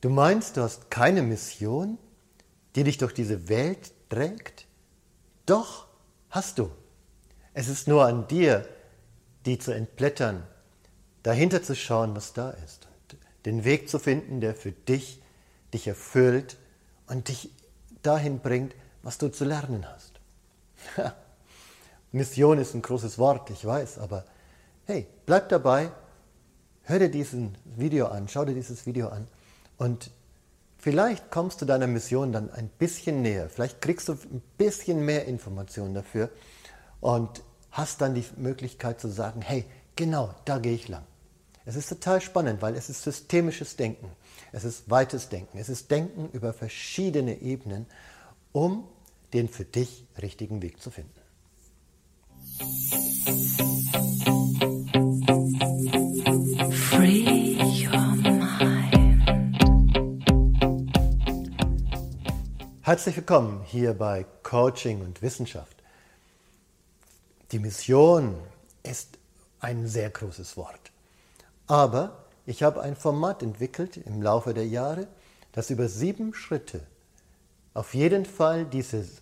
Du meinst, du hast keine Mission, die dich durch diese Welt trägt? Doch, hast du. Es ist nur an dir, die zu entblättern, dahinter zu schauen, was da ist. Und den Weg zu finden, der für dich dich erfüllt und dich dahin bringt, was du zu lernen hast. Mission ist ein großes Wort, ich weiß, aber hey, bleib dabei, hör dir diesen Video an, schau dir dieses Video an und vielleicht kommst du deiner Mission dann ein bisschen näher, vielleicht kriegst du ein bisschen mehr Informationen dafür und hast dann die Möglichkeit zu sagen, hey, genau, da gehe ich lang. Es ist total spannend, weil es ist systemisches Denken, es ist weites Denken, es ist Denken über verschiedene Ebenen, um den für dich richtigen Weg zu finden. Herzlich willkommen hier bei Coaching und Wissenschaft. Die Mission ist ein sehr großes Wort. Aber ich habe ein Format entwickelt im Laufe der Jahre, das über sieben Schritte auf jeden Fall dieses,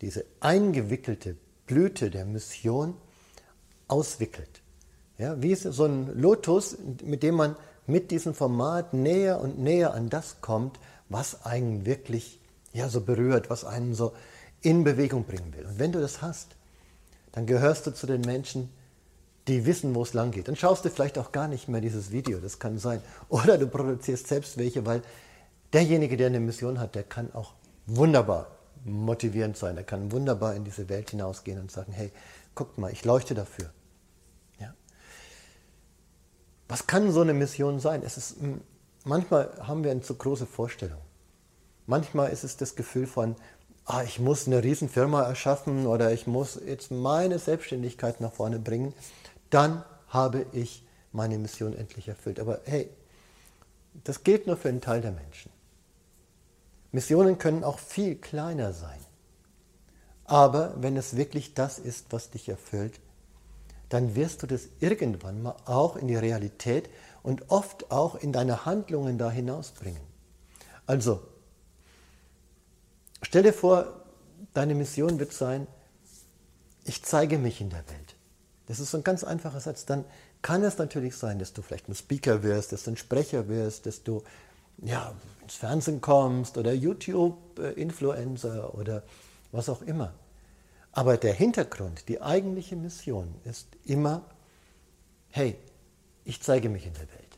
diese eingewickelte Blüte der Mission auswickelt. Ja, wie so ein Lotus, mit dem man mit diesem Format näher und näher an das kommt, was einen wirklich ja, so berührt, was einen so in Bewegung bringen will. Und wenn du das hast, dann gehörst du zu den Menschen, die wissen, wo es lang geht. Dann schaust du vielleicht auch gar nicht mehr dieses Video, das kann sein. Oder du produzierst selbst welche, weil derjenige, der eine Mission hat, der kann auch wunderbar motivierend sein. Er kann wunderbar in diese Welt hinausgehen und sagen, hey, guckt mal, ich leuchte dafür. Ja. Was kann so eine Mission sein? Es ist, manchmal haben wir eine zu große Vorstellung. Manchmal ist es das Gefühl von, ah, ich muss eine Riesenfirma erschaffen oder ich muss jetzt meine Selbstständigkeit nach vorne bringen. Dann habe ich meine Mission endlich erfüllt. Aber hey, das gilt nur für einen Teil der Menschen. Missionen können auch viel kleiner sein. Aber wenn es wirklich das ist, was dich erfüllt, dann wirst du das irgendwann mal auch in die Realität und oft auch in deine Handlungen da hinausbringen. Also, stell dir vor, deine Mission wird sein, ich zeige mich in der Welt. Das ist so ein ganz einfacher Satz. Dann kann es natürlich sein, dass du vielleicht ein Speaker wirst, dass du ein Sprecher wirst, dass du ja, ins Fernsehen kommst oder YouTube-Influencer oder was auch immer. Aber der Hintergrund, die eigentliche Mission ist immer, hey, ich zeige mich in der Welt.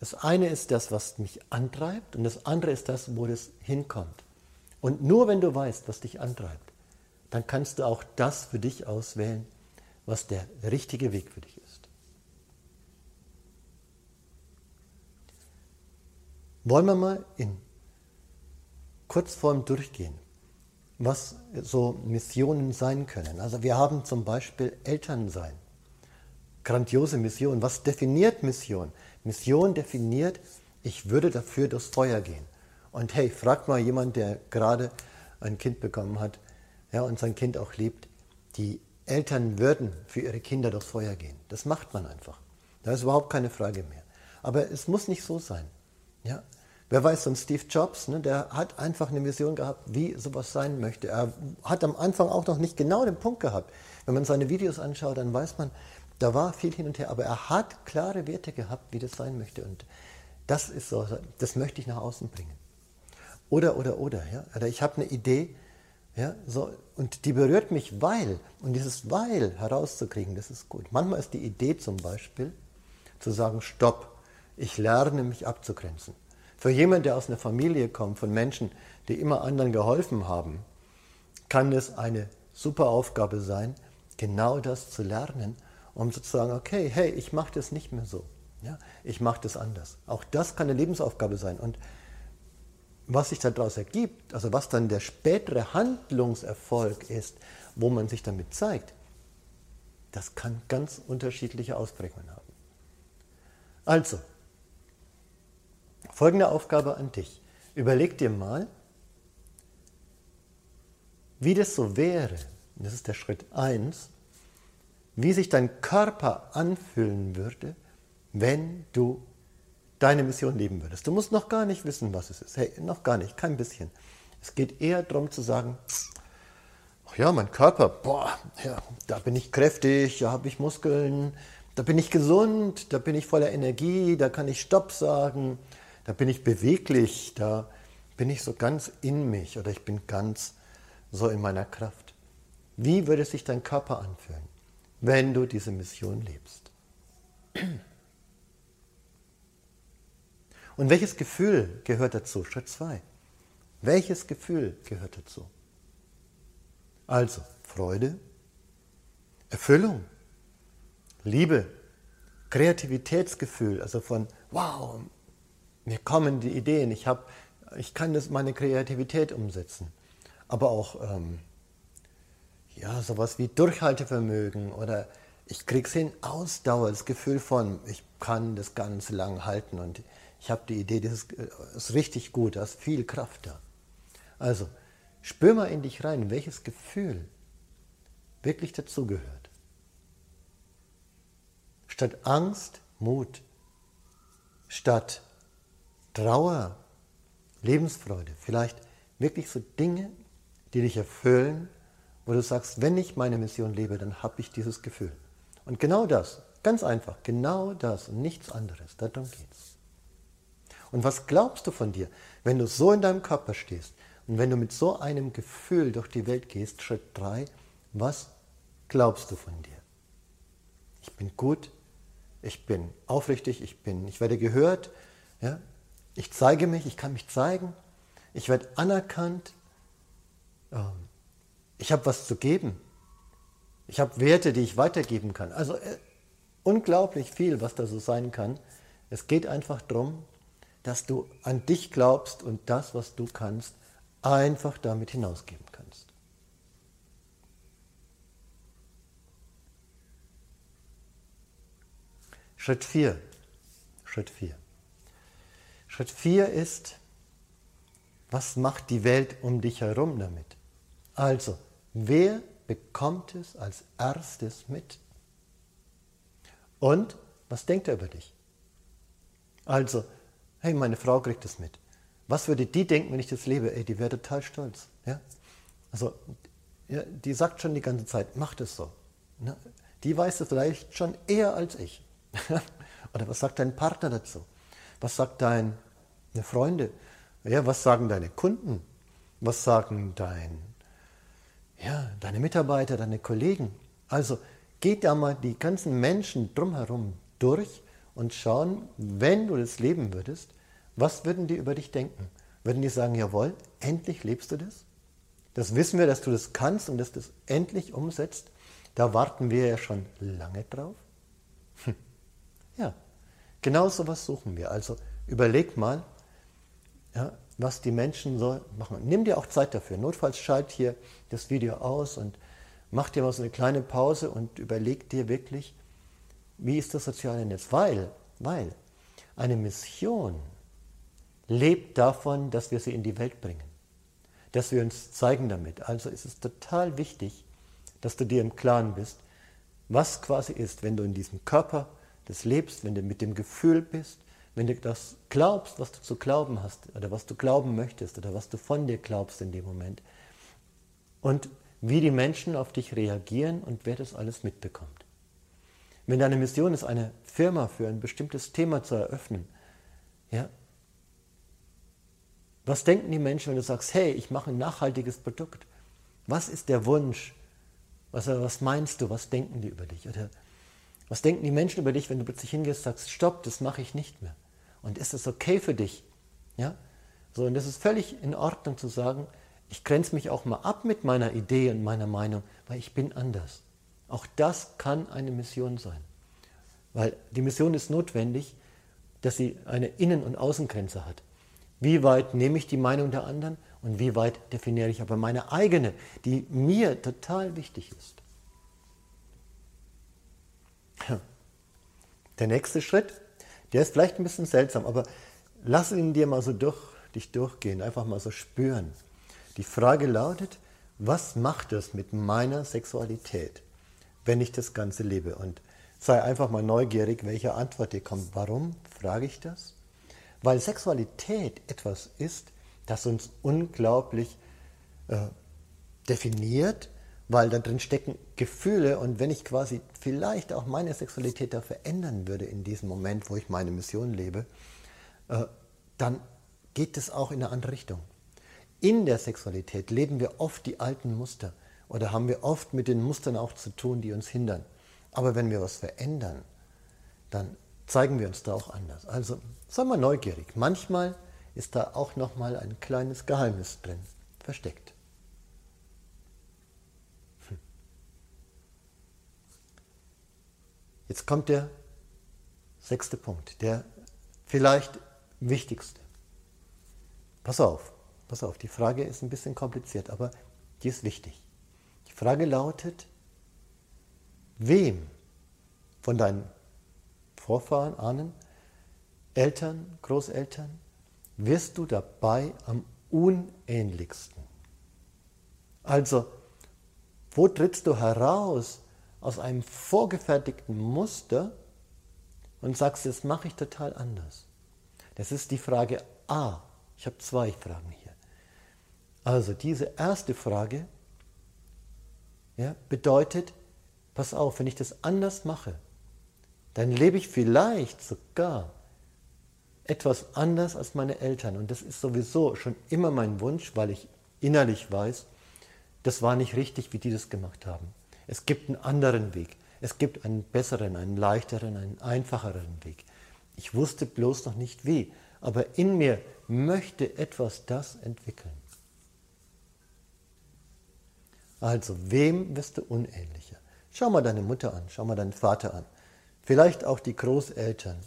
Das eine ist das, was mich antreibt und das andere ist das, wo das hinkommt. Und nur wenn du weißt, was dich antreibt, dann kannst du auch das für dich auswählen, was der richtige Weg für dich ist. Wollen wir mal in Kurzform durchgehen, was so Missionen sein können. Also wir haben zum Beispiel Elternsein. Grandiose Mission. Was definiert Mission? Mission definiert, ich würde dafür durchs Feuer gehen. Und hey, frag mal jemand, der gerade ein Kind bekommen hat ja, und sein Kind auch liebt, die Eltern würden für ihre Kinder durchs Feuer gehen. Das macht man einfach. Da ist überhaupt keine Frage mehr. Aber es muss nicht so sein. Ja? Wer weiß, so ein Steve Jobs, ne, der hat einfach eine Vision gehabt, wie sowas sein möchte. Er hat am Anfang auch noch nicht genau den Punkt gehabt. Wenn man seine Videos anschaut, dann weiß man, da war viel hin und her, aber er hat klare Werte gehabt, wie das sein möchte. Und das ist so, das möchte ich nach außen bringen. Oder, oder, oder, ja. Oder ich habe eine Idee, ja, so, und die berührt mich, weil, und dieses Weil herauszukriegen, das ist gut. Manchmal ist die Idee zum Beispiel, zu sagen, stopp, ich lerne mich abzugrenzen. Für jemanden, der aus einer Familie kommt, von Menschen, die immer anderen geholfen haben, kann es eine super Aufgabe sein, genau das zu lernen, um zu sagen, okay, hey, ich mache das nicht mehr so. Ja, ich mache das anders. Auch das kann eine Lebensaufgabe sein. Und was sich daraus ergibt, also was dann der spätere Handlungserfolg ist, wo man sich damit zeigt, das kann ganz unterschiedliche Ausprägungen haben. Also, Folgende Aufgabe an dich. Überleg dir mal, wie das so wäre, das ist der Schritt 1, wie sich dein Körper anfühlen würde, wenn du deine Mission leben würdest. Du musst noch gar nicht wissen, was es ist. Hey, noch gar nicht, kein bisschen. Es geht eher darum zu sagen, ach ja, mein Körper, boah, ja, da bin ich kräftig, da habe ich Muskeln, da bin ich gesund, da bin ich voller Energie, da kann ich Stopp sagen, da bin ich beweglich, da bin ich so ganz in mich oder ich bin ganz so in meiner Kraft. Wie würde sich dein Körper anfühlen, wenn du diese Mission lebst? Und welches Gefühl gehört dazu? Schritt 2. Welches Gefühl gehört dazu? Also Freude, Erfüllung, Liebe, Kreativitätsgefühl, also von wow, mir kommen die Ideen, ich, hab, ich kann das, meine Kreativität umsetzen. Aber auch ähm, ja, sowas wie Durchhaltevermögen oder ich krieg's hin, Ausdauer, das Gefühl von, ich kann das ganz lang halten und ich habe die Idee, das ist, äh, ist richtig gut, da ist viel Kraft da. Also, spür mal in dich rein, welches Gefühl wirklich dazugehört. Statt Angst, Mut. Statt Trauer, Lebensfreude. Vielleicht wirklich so Dinge, die dich erfüllen, wo du sagst, wenn ich meine Mission lebe, dann habe ich dieses Gefühl. Und genau das, ganz einfach, genau das und nichts anderes, darum geht's. Und was glaubst du von dir, wenn du so in deinem Körper stehst und wenn du mit so einem Gefühl durch die Welt gehst? Schritt 3, was glaubst du von dir? Ich bin gut, ich bin aufrichtig, ich, bin, ich werde gehört, ja? ich zeige mich, ich kann mich zeigen, ich werde anerkannt, ähm, ich habe was zu geben, ich habe Werte, die ich weitergeben kann. Also äh, unglaublich viel, was da so sein kann. Es geht einfach darum, dass du an dich glaubst und das, was du kannst, einfach damit hinausgeben kannst. Schritt 4. Schritt 4. Schritt 4 ist, was macht die Welt um dich herum damit? Also, wer bekommt es als erstes mit? Und was denkt er über dich? Also, hey, meine Frau kriegt es mit. Was würde die denken, wenn ich das lebe? Ey, die wäre total stolz. Ja? Also, ja, die sagt schon die ganze Zeit, mach das so. Ne? Die weiß es vielleicht schon eher als ich. Oder was sagt dein Partner dazu? Was sagt deine Freunde? Ja, was sagen deine Kunden? Was sagen dein, ja, deine Mitarbeiter, deine Kollegen? Also geht da mal die ganzen Menschen drumherum durch und schauen, wenn du das leben würdest, was würden die über dich denken? Würden die sagen, jawohl, endlich lebst du das? Das wissen wir, dass du das kannst und dass du das endlich umsetzt. Da warten wir ja schon lange drauf. Hm. Ja, genau so was suchen wir. Also überleg mal, ja, was die Menschen so machen. Nimm dir auch Zeit dafür. Notfalls schalt hier das Video aus und mach dir mal so eine kleine Pause und überleg dir wirklich, wie ist das soziale Netz? Weil, weil eine Mission lebt davon, dass wir sie in die Welt bringen, dass wir uns zeigen damit. Also ist es total wichtig, dass du dir im Klaren bist, was quasi ist, wenn du in diesem Körper das lebst, wenn du mit dem Gefühl bist, wenn du das glaubst, was du zu glauben hast oder was du glauben möchtest oder was du von dir glaubst in dem Moment und wie die Menschen auf dich reagieren und wer das alles mitbekommt. Wenn deine Mission ist, eine Firma für ein bestimmtes Thema zu eröffnen, ja, was denken die Menschen, wenn du sagst, hey, ich mache ein nachhaltiges Produkt? Was ist der Wunsch? Was, was meinst du? Was denken die über dich? Oder was denken die Menschen über dich, wenn du plötzlich hingehst und sagst, stopp, das mache ich nicht mehr? Und ist das okay für dich? Ja? So, und das ist völlig in Ordnung zu sagen, ich grenze mich auch mal ab mit meiner Idee und meiner Meinung, weil ich bin anders. Auch das kann eine Mission sein. Weil die Mission ist notwendig, dass sie eine Innen- und Außengrenze hat. Wie weit nehme ich die Meinung der anderen und wie weit definiere ich aber meine eigene, die mir total wichtig ist. Der nächste Schritt, der ist vielleicht ein bisschen seltsam, aber lass ihn dir mal so durch dich durchgehen, einfach mal so spüren. Die Frage lautet, was macht es mit meiner Sexualität? wenn ich das Ganze lebe. Und sei einfach mal neugierig, welche Antwort dir kommt. Warum frage ich das? Weil Sexualität etwas ist, das uns unglaublich äh, definiert, weil da drin stecken Gefühle und wenn ich quasi vielleicht auch meine Sexualität da verändern würde in diesem Moment, wo ich meine Mission lebe, äh, dann geht es auch in eine andere Richtung. In der Sexualität leben wir oft die alten Muster oder haben wir oft mit den Mustern auch zu tun, die uns hindern. Aber wenn wir was verändern, dann zeigen wir uns da auch anders. Also sei mal neugierig. Manchmal ist da auch noch mal ein kleines Geheimnis drin, versteckt. Jetzt kommt der sechste Punkt, der vielleicht wichtigste. Pass auf, pass auf, die Frage ist ein bisschen kompliziert, aber die ist wichtig. Die Frage lautet, wem von deinen Vorfahren, Ahnen, Eltern, Großeltern, wirst du dabei am unähnlichsten? Also, wo trittst du heraus aus einem vorgefertigten Muster und sagst, das mache ich total anders? Das ist die Frage A. Ich habe zwei Fragen hier. Also diese erste Frage ja, bedeutet, pass auf, wenn ich das anders mache, dann lebe ich vielleicht sogar etwas anders als meine Eltern. Und das ist sowieso schon immer mein Wunsch, weil ich innerlich weiß, das war nicht richtig, wie die das gemacht haben. Es gibt einen anderen Weg. Es gibt einen besseren, einen leichteren, einen einfacheren Weg. Ich wusste bloß noch nicht wie, aber in mir möchte etwas das entwickeln. Also, wem wirst du unähnlicher? Schau mal deine Mutter an, schau mal deinen Vater an, vielleicht auch die Großeltern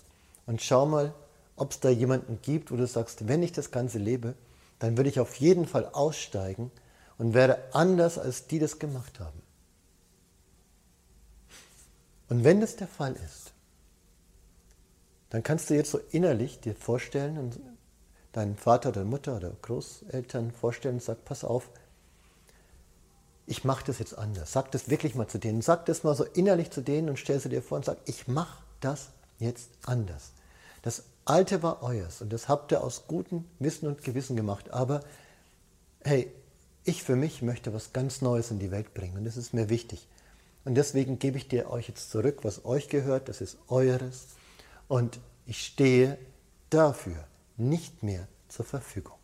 und schau mal, ob es da jemanden gibt, wo du sagst, wenn ich das Ganze lebe, dann würde ich auf jeden Fall aussteigen und wäre anders, als die das gemacht haben. Und wenn das der Fall ist, dann kannst du jetzt so innerlich dir vorstellen und deinen Vater oder Mutter oder Großeltern vorstellen und sag, pass auf, ich mache das jetzt anders. Sag das wirklich mal zu denen. Sag das mal so innerlich zu denen und stell sie dir vor und sag, ich mache das jetzt anders. Das Alte war euers und das habt ihr aus gutem Wissen und Gewissen gemacht. Aber hey, ich für mich möchte was ganz Neues in die Welt bringen und das ist mir wichtig. Und deswegen gebe ich dir euch jetzt zurück, was euch gehört, das ist eures. Und ich stehe dafür nicht mehr zur Verfügung,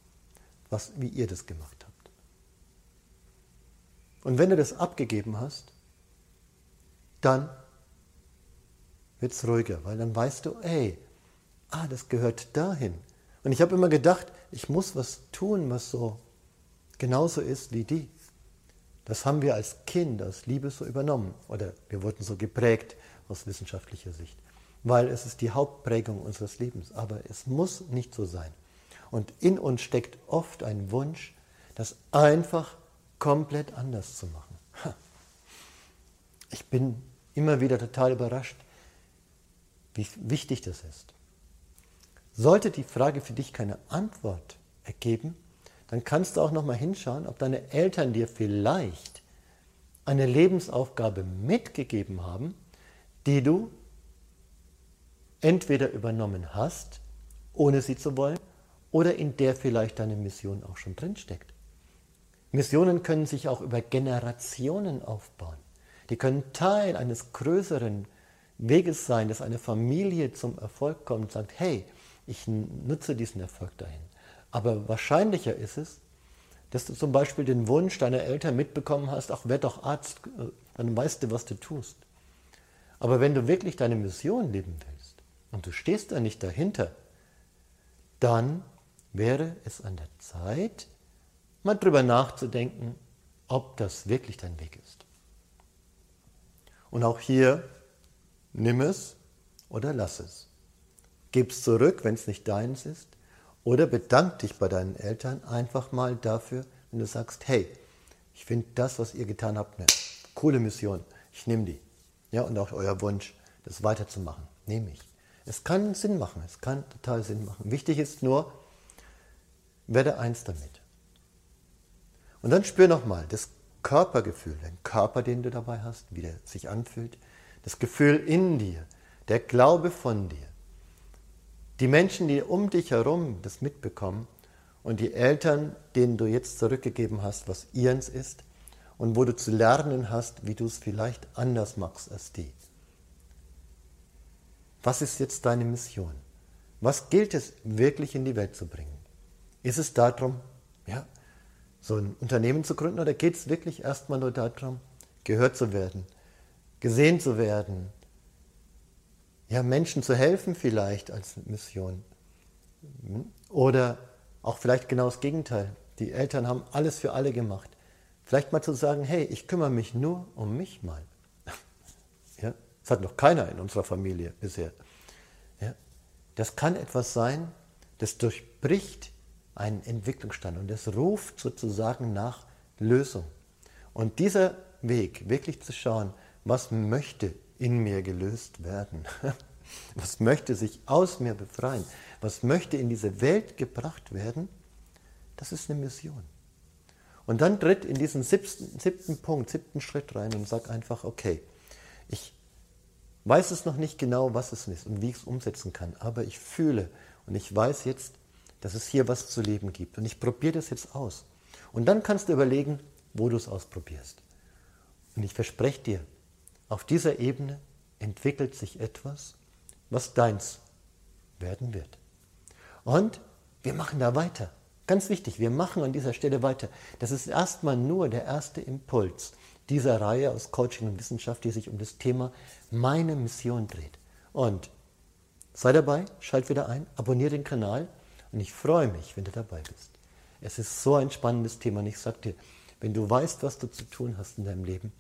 was, wie ihr das gemacht habt. Und wenn du das abgegeben hast, dann wird es ruhiger, weil dann weißt du, ey, ah, das gehört dahin. Und ich habe immer gedacht, ich muss was tun, was so genauso ist wie die. Das haben wir als Kind, als Liebe so übernommen. Oder wir wurden so geprägt aus wissenschaftlicher Sicht. Weil es ist die Hauptprägung unseres Lebens. Aber es muss nicht so sein. Und in uns steckt oft ein Wunsch, das einfach komplett anders zu machen. Ich bin immer wieder total überrascht, wie wichtig das ist. Sollte die Frage für dich keine Antwort ergeben, dann kannst du auch noch mal hinschauen, ob deine Eltern dir vielleicht eine Lebensaufgabe mitgegeben haben, die du entweder übernommen hast, ohne sie zu wollen, oder in der vielleicht deine Mission auch schon drinsteckt. Missionen können sich auch über Generationen aufbauen. Die können Teil eines größeren Weges sein, dass eine Familie zum Erfolg kommt und sagt, hey, ich nutze diesen Erfolg dahin. Aber wahrscheinlicher ist es, dass du zum Beispiel den Wunsch deiner Eltern mitbekommen hast, ach, werd doch Arzt, äh, dann weißt du, was du tust. Aber wenn du wirklich deine Mission leben willst und du stehst da nicht dahinter, dann wäre es an der Zeit, mal drüber nachzudenken, ob das wirklich dein Weg ist. Und auch hier, nimm es oder lass es. Gib es zurück, wenn es nicht deins ist. Oder bedank dich bei deinen Eltern einfach mal dafür, wenn du sagst, hey, ich finde das, was ihr getan habt, eine coole Mission. Ich nehme die. Ja, und auch euer Wunsch, das weiterzumachen, nehme ich. Es kann Sinn machen, es kann total Sinn machen. Wichtig ist nur, werde eins damit. Und dann spür nochmal das Körpergefühl, den Körper, den du dabei hast, wie der sich anfühlt, das Gefühl in dir, der Glaube von dir. Die Menschen, die um dich herum das mitbekommen und die Eltern, denen du jetzt zurückgegeben hast, was ihrens ist und wo du zu lernen hast, wie du es vielleicht anders machst als die. Was ist jetzt deine Mission? Was gilt es wirklich in die Welt zu bringen? Ist es darum, ja, so ein Unternehmen zu gründen oder geht es wirklich erstmal nur darum, gehört zu werden, gesehen zu werden, ja, Menschen zu helfen vielleicht als Mission. Oder auch vielleicht genau das Gegenteil. Die Eltern haben alles für alle gemacht. Vielleicht mal zu sagen, hey, ich kümmere mich nur um mich mal. Ja, das hat noch keiner in unserer Familie bisher. Ja, das kann etwas sein, das durchbricht einen Entwicklungsstand und das ruft sozusagen nach Lösung. Und dieser Weg, wirklich zu schauen, was möchte in mir gelöst werden, was möchte sich aus mir befreien, was möchte in diese Welt gebracht werden, das ist eine Mission. Und dann tritt in diesen siebten, siebten Punkt, siebten Schritt rein und sag einfach, okay, ich weiß es noch nicht genau, was es ist und wie ich es umsetzen kann, aber ich fühle und ich weiß jetzt, dass es hier was zu leben gibt. Und ich probiere das jetzt aus. Und dann kannst du überlegen, wo du es ausprobierst. Und ich verspreche dir, auf dieser Ebene entwickelt sich etwas, was deins werden wird. Und wir machen da weiter. Ganz wichtig, wir machen an dieser Stelle weiter. Das ist erstmal nur der erste Impuls dieser Reihe aus Coaching und Wissenschaft, die sich um das Thema meine Mission dreht. Und sei dabei, schalt wieder ein, abonniere den Kanal und ich freue mich, wenn du dabei bist. Es ist so ein spannendes Thema und ich sage dir, wenn du weißt, was du zu tun hast in deinem Leben,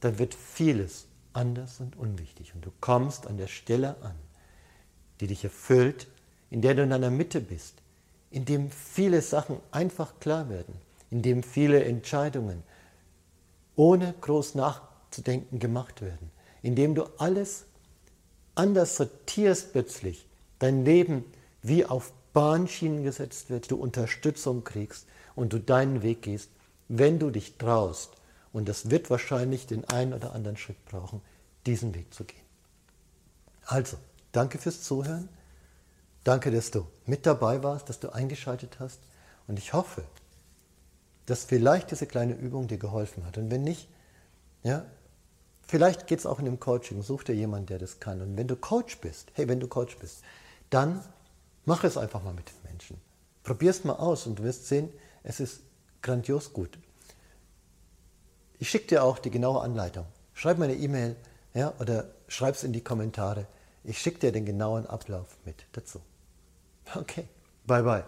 dann wird vieles anders und unwichtig und du kommst an der Stelle an, die dich erfüllt, in der du in deiner Mitte bist, in dem viele Sachen einfach klar werden, in dem viele Entscheidungen ohne groß nachzudenken gemacht werden, in dem du alles anders sortierst plötzlich, dein Leben wie auf Bahnschienen gesetzt wird, du Unterstützung kriegst und du deinen Weg gehst, wenn du dich traust. Und das wird wahrscheinlich den einen oder anderen Schritt brauchen, diesen Weg zu gehen. Also, danke fürs Zuhören. Danke, dass du mit dabei warst, dass du eingeschaltet hast. Und ich hoffe, dass vielleicht diese kleine Übung dir geholfen hat. Und wenn nicht, ja, vielleicht geht es auch in dem Coaching. Such dir jemanden, der das kann. Und wenn du Coach bist, hey, wenn du Coach bist, dann mach es einfach mal mit den Menschen. Probier es mal aus und du wirst sehen, es ist grandios gut. Ich schicke dir auch die genaue Anleitung. Schreib mir eine E-Mail ja, oder schreib es in die Kommentare. Ich schicke dir den genauen Ablauf mit dazu. Okay, bye bye.